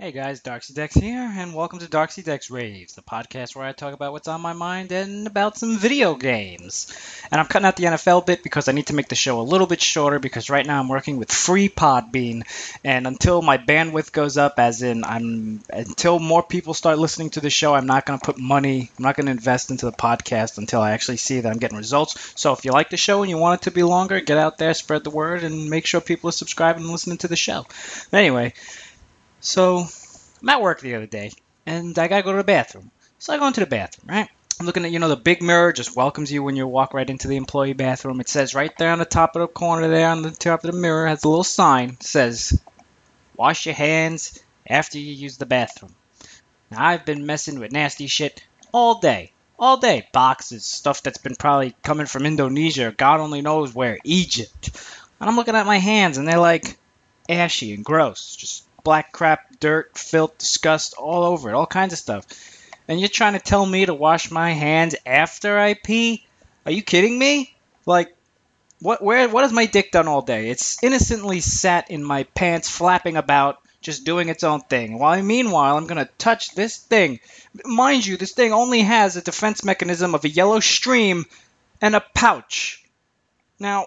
Hey guys, Darksy Dex here, and welcome to Darksy Dex Raves, the podcast where I talk about what's on my mind and about some video games. And I'm cutting out the NFL bit because I need to make the show a little bit shorter because right now I'm working with free Podbean, and until my bandwidth goes up, as in I'm until more people start listening to the show, I'm not going to put money, I'm not going to invest into the podcast until I actually see that I'm getting results. So if you like the show and you want it to be longer, get out there, spread the word, and make sure people are subscribing and listening to the show. Anyway. So I'm at work the other day, and I gotta go to the bathroom. So I go into the bathroom, right? I'm looking at, you know, the big mirror just welcomes you when you walk right into the employee bathroom. It says right there on the top of the corner there on the top of the mirror has a little sign. Says, wash your hands after you use the bathroom. Now, I've been messing with nasty shit all day. All day. Boxes, stuff that's been probably coming from Indonesia, God only knows where, Egypt. And I'm looking at my hands, and they're like ashy and gross. Just black crap, dirt, filth, disgust all over it, all kinds of stuff. And you're trying to tell me to wash my hands after I pee? Are you kidding me? Like, what? Where? What has my dick done all day? It's innocently sat in my pants, flapping about, just doing its own thing. While meanwhile, I'm gonna touch this thing. Mind you, this thing only has a defense mechanism of a yellow stream and a pouch. Now,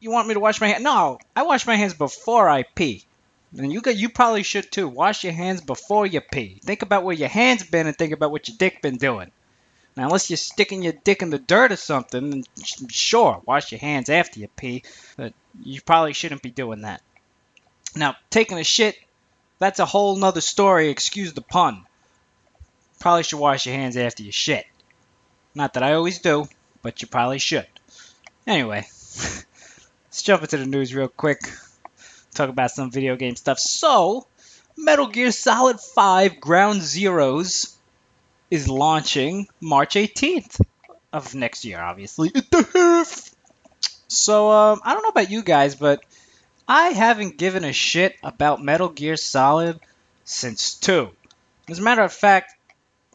you want me to wash my hands? No, I wash my hands before I pee. And you got, you probably should too. Wash your hands before you pee. Think about where your hands been and think about what your dick been doing. Now, unless you're sticking your dick in the dirt or something, then sure, wash your hands after you pee. But you probably shouldn't be doing that. Now, taking a shit, that's a whole nother story. Excuse the pun. Probably should wash your hands after you shit. Not that I always do, but you probably should. Anyway, let's jump into the news real quick talk about some video game stuff. So, Metal Gear Solid 5 Ground Zeroes is launching March 18th of next year, obviously. So, um, I don't know about you guys, but I haven't given a shit about Metal Gear Solid since 2. As a matter of fact,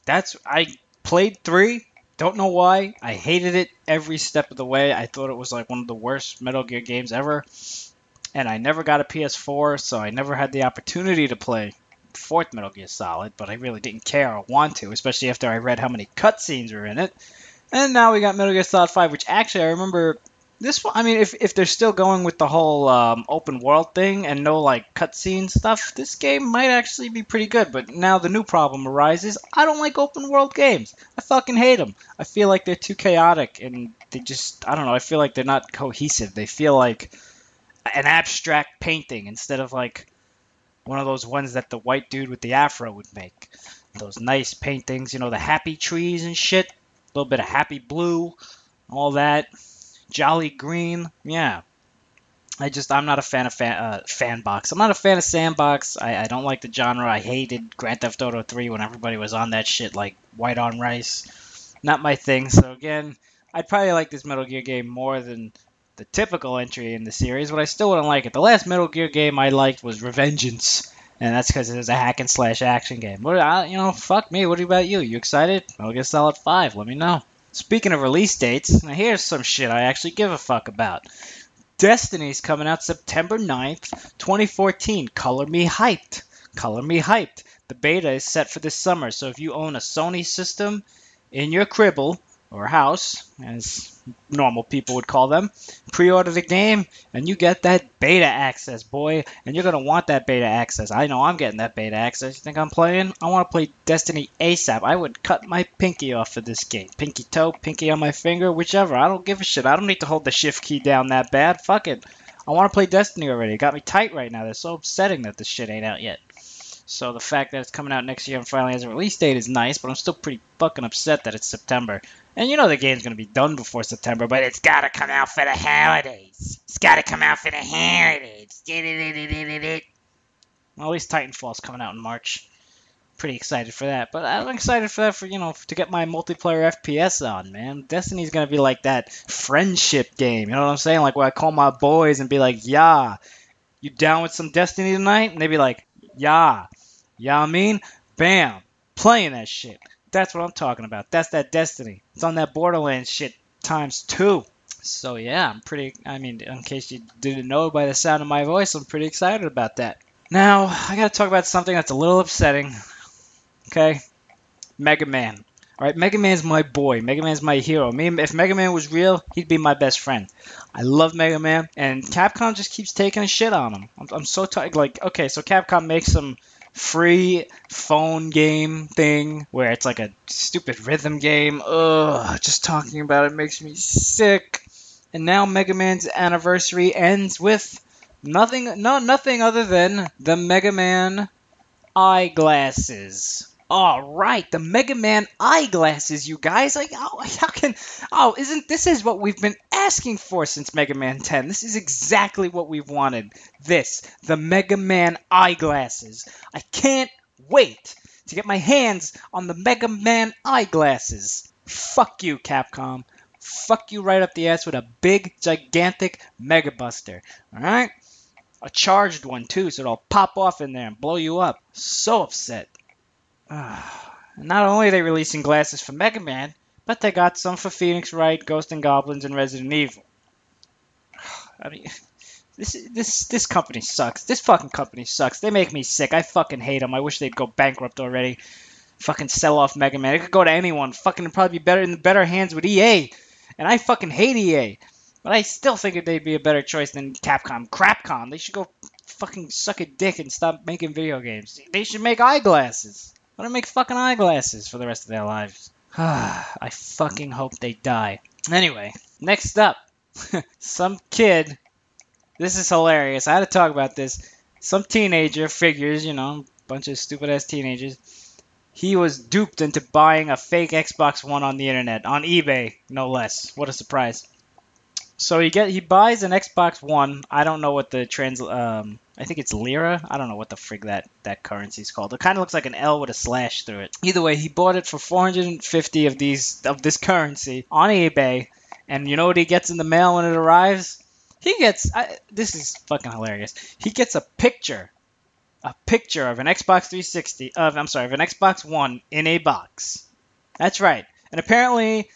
that's I played 3. Don't know why. I hated it every step of the way. I thought it was like one of the worst Metal Gear games ever and I never got a PS4, so I never had the opportunity to play fourth Metal Gear Solid, but I really didn't care or want to, especially after I read how many cutscenes were in it. And now we got Metal Gear Solid 5, which actually I remember this one. I mean, if, if they're still going with the whole um, open world thing and no like cutscene stuff, this game might actually be pretty good. But now the new problem arises: I don't like open world games. I fucking hate them. I feel like they're too chaotic and they just I don't know. I feel like they're not cohesive. They feel like an abstract painting instead of like one of those ones that the white dude with the afro would make. Those nice paintings, you know, the happy trees and shit. A little bit of happy blue, all that. Jolly green, yeah. I just I'm not a fan of fan, uh. I'm not a fan of Sandbox. I, I don't like the genre. I hated Grand Theft Auto 3 when everybody was on that shit like white on rice. Not my thing. So again, I'd probably like this Metal Gear game more than the typical entry in the series, but I still wouldn't like it. The last Metal Gear game I liked was Revengeance, and that's because it was a hack and slash action game. What, I, you know, fuck me. What about you? You excited? Metal Gear Solid 5. Let me know. Speaking of release dates, now here's some shit I actually give a fuck about. Destiny's coming out September 9th, 2014. Color me hyped. Color me hyped. The beta is set for this summer, so if you own a Sony system in your cribble or house, as normal people would call them. Pre-order the game, and you get that beta access, boy. And you're gonna want that beta access. I know I'm getting that beta access. You think I'm playing? I want to play Destiny ASAP. I would cut my pinky off for this game. Pinky toe, pinky on my finger, whichever. I don't give a shit. I don't need to hold the shift key down that bad. Fuck it. I want to play Destiny already. It got me tight right now. They're so upsetting that this shit ain't out yet. So the fact that it's coming out next year and finally has a release date is nice, but I'm still pretty fucking upset that it's September. And you know the game's to be done before September, but it's got to come out for the holidays. It's got to come out for the holidays. Well, at least Titanfall's coming out in March. Pretty excited for that. But I'm excited for that for, you know, to get my multiplayer FPS on, man. Destiny's to be like that friendship game. You know what I'm saying? Like where I call my boys and be like, yeah, you down with some Destiny tonight? And they be like, yeah. I mean? Bam. Playing that shit. That's what I'm talking about. That's that Destiny. It's on that Borderlands shit times two. So yeah, I'm pretty. I mean, in case you didn't know by the sound of my voice, I'm pretty excited about that. Now, I gotta talk about something that's a little upsetting. Okay? Mega Man. Alright, Mega Man's my boy. Mega Man's my hero. Me, if Mega Man was real, he'd be my best friend. I love Mega Man, and Capcom just keeps taking a shit on him. I'm, I'm so tired. Like, okay, so Capcom makes some free phone game thing where it's like a stupid rhythm game. Ugh, just talking about it makes me sick. And now Mega Man's anniversary ends with nothing, no, nothing other than the Mega Man eyeglasses. All right, the Mega Man eyeglasses, you guys. Like, oh, how can? Oh, isn't this is what we've been asking for since Mega Man 10? This is exactly what we've wanted. This, the Mega Man eyeglasses. I can't wait to get my hands on the Mega Man eyeglasses. Fuck you, Capcom. Fuck you right up the ass with a big, gigantic Mega Buster. All right, a charged one too, so it'll pop off in there and blow you up. So upset. Ah, not only are they releasing glasses for Mega Man, but they got some for Phoenix Wright, Ghost and Goblins, and Resident Evil. I mean, this this this company sucks. This fucking company sucks. They make me sick. I fucking hate them. I wish they'd go bankrupt already. Fucking sell off Mega Man. It could go to anyone. Fucking probably be better in better hands with EA. And I fucking hate EA. But I still think they'd be a better choice than Capcom. Crapcom. They should go fucking suck a dick and stop making video games. They should make eyeglasses. Let them make fucking eyeglasses for the rest of their lives. I fucking hope they die. Anyway, next up, some kid. This is hilarious. I had to talk about this. Some teenager figures, you know, bunch of stupid ass teenagers. He was duped into buying a fake Xbox One on the internet, on eBay, no less. What a surprise! So he get he buys an Xbox One. I don't know what the trans um, I think it's lira. I don't know what the frig that that currency is called. It kind of looks like an L with a slash through it. Either way, he bought it for 450 of these of this currency on eBay, and you know what he gets in the mail when it arrives? He gets I, this is fucking hilarious. He gets a picture, a picture of an Xbox 360 of I'm sorry of an Xbox One in a box. That's right. And apparently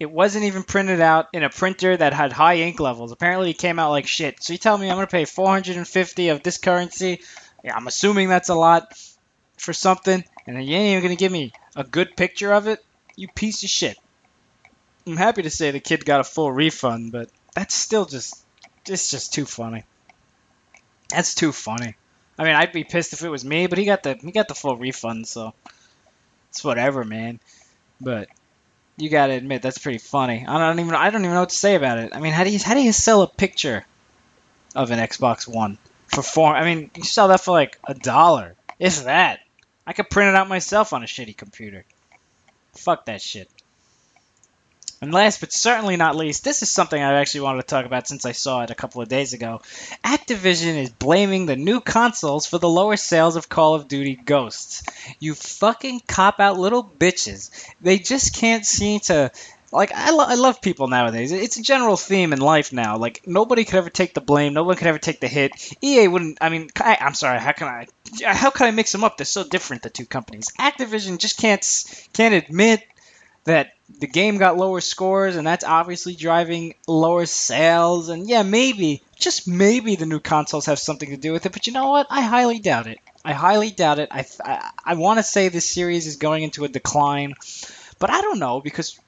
it wasn't even printed out in a printer that had high ink levels. Apparently, it came out like shit. So you tell me I'm gonna pay 450 of this currency? Yeah, I'm assuming that's a lot for something, and you ain't even gonna give me a good picture of it? You piece of shit. I'm happy to say the kid got a full refund, but that's still just it's just too funny. That's too funny. I mean, I'd be pissed if it was me, but he got the he got the full refund, so it's whatever, man. But you gotta admit that's pretty funny. I don't even I don't even know what to say about it. I mean, how do you how do you sell a picture of an Xbox One for four? I mean, you sell that for like a dollar, if that. I could print it out myself on a shitty computer. Fuck that shit. And last but certainly not least, this is something I actually wanted to talk about since I saw it a couple of days ago. Activision is blaming the new consoles for the lower sales of Call of Duty Ghosts. You fucking cop out little bitches. They just can't seem to. Like, I, lo- I love people nowadays. It's a general theme in life now. Like, nobody could ever take the blame. No one could ever take the hit. EA wouldn't. I mean, I, I'm sorry. How can I? How can I mix them up? They're so different, the two companies. Activision just can't can't admit that the game got lower scores, and that's obviously driving lower sales. And yeah, maybe, just maybe, the new consoles have something to do with it. But you know what? I highly doubt it. I highly doubt it. I I, I want to say this series is going into a decline, but I don't know because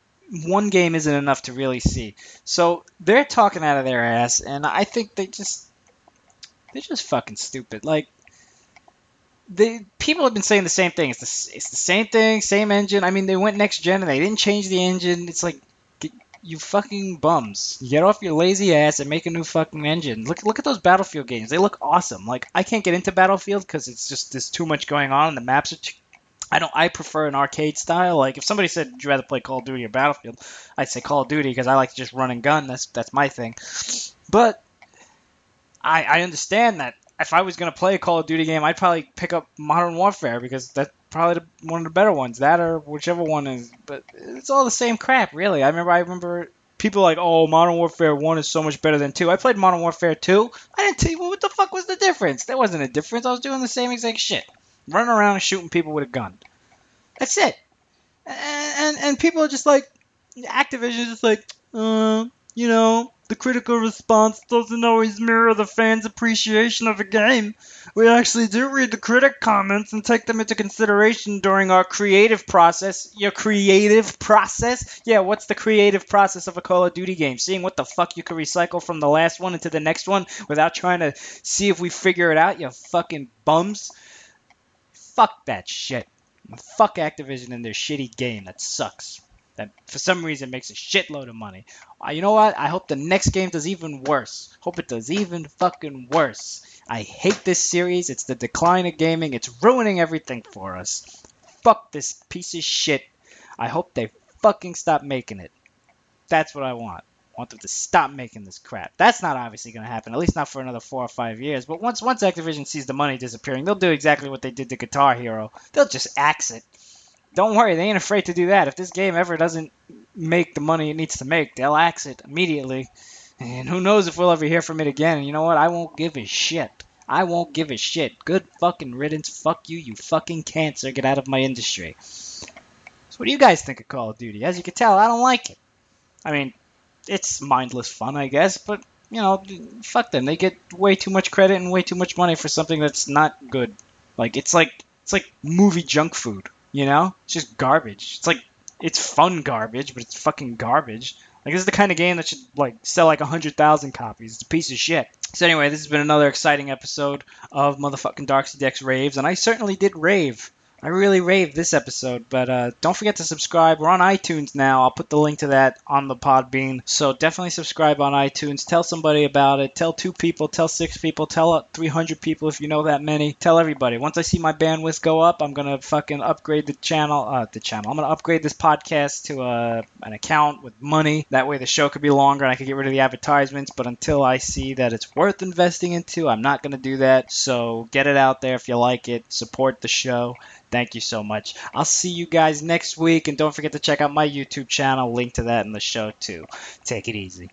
one game isn't enough to really see. So they're talking out of their ass, and I think they just they're just fucking stupid. Like the people have been saying the same thing. It's the it's the same thing, same engine. I mean, they went next gen and they didn't change the engine. It's like you fucking bums. Get off your lazy ass and make a new fucking engine. Look look at those Battlefield games. They look awesome. Like I can't get into Battlefield because it's just there's too much going on and the maps are too. I don't. I prefer an arcade style. Like if somebody said, you'd you rather play Call of Duty or Battlefield?" I'd say Call of Duty because I like to just run and gun. That's that's my thing. But I I understand that if I was gonna play a Call of Duty game, I'd probably pick up Modern Warfare because that's probably the, one of the better ones. That or whichever one is. But it's all the same crap, really. I remember. I remember people like, "Oh, Modern Warfare One is so much better than two. I played Modern Warfare Two. I didn't tell you what the fuck was the difference. There wasn't a difference. I was doing the same exact shit, running around shooting people with a gun. That's it. And and, and people are just like, Activision is just like, uh, you know, the critical response doesn't always mirror the fans' appreciation of a game. We actually do read the critic comments and take them into consideration during our creative process. Your creative process? Yeah, what's the creative process of a Call of Duty game? Seeing what the fuck you can recycle from the last one into the next one without trying to see if we figure it out, you fucking bums. Fuck that shit. Fuck Activision and their shitty game that sucks. That for some reason makes a shitload of money. Uh, you know what? I hope the next game does even worse. Hope it does even fucking worse. I hate this series. It's the decline of gaming. It's ruining everything for us. Fuck this piece of shit. I hope they fucking stop making it. That's what I want. I want them to stop making this crap. That's not obviously going to happen, at least not for another four or five years. But once once Activision sees the money disappearing, they'll do exactly what they did to Guitar Hero. They'll just axe it. Don't worry, they ain't afraid to do that. If this game ever doesn't make the money it needs to make, they'll axe it immediately. And who knows if we'll ever hear from it again. And you know what? I won't give a shit. I won't give a shit. Good fucking riddance. Fuck you, you fucking cancer. Get out of my industry. So what do you guys think of Call of Duty? As you can tell, I don't like it. I mean, it's mindless fun, I guess, but you know, fuck them. They get way too much credit and way too much money for something that's not good. Like it's like it's like movie junk food, you know? It's just garbage. It's like it's fun garbage, but it's fucking garbage. Like this is the kind of game that should like sell like hundred thousand copies. It's a piece of shit. So anyway, this has been another exciting episode of motherfucking Darksy Dex raves, and I certainly did rave. I really raved this episode, but uh, don't forget to subscribe. We're on iTunes now. I'll put the link to that on the Podbean. So definitely subscribe on iTunes. Tell somebody about it. Tell two people. Tell six people. Tell uh, 300 people if you know that many. Tell everybody. Once I see my bandwidth go up, I'm gonna fucking upgrade the channel. Uh, the channel. I'm gonna upgrade this podcast to uh, an account with money. That way the show could be longer and I could get rid of the advertisements. But until I see that it's worth investing into, I'm not gonna do that. So get it out there if you like it. Support the show. Thank you so much. I'll see you guys next week, and don't forget to check out my YouTube channel. Link to that in the show, too. Take it easy.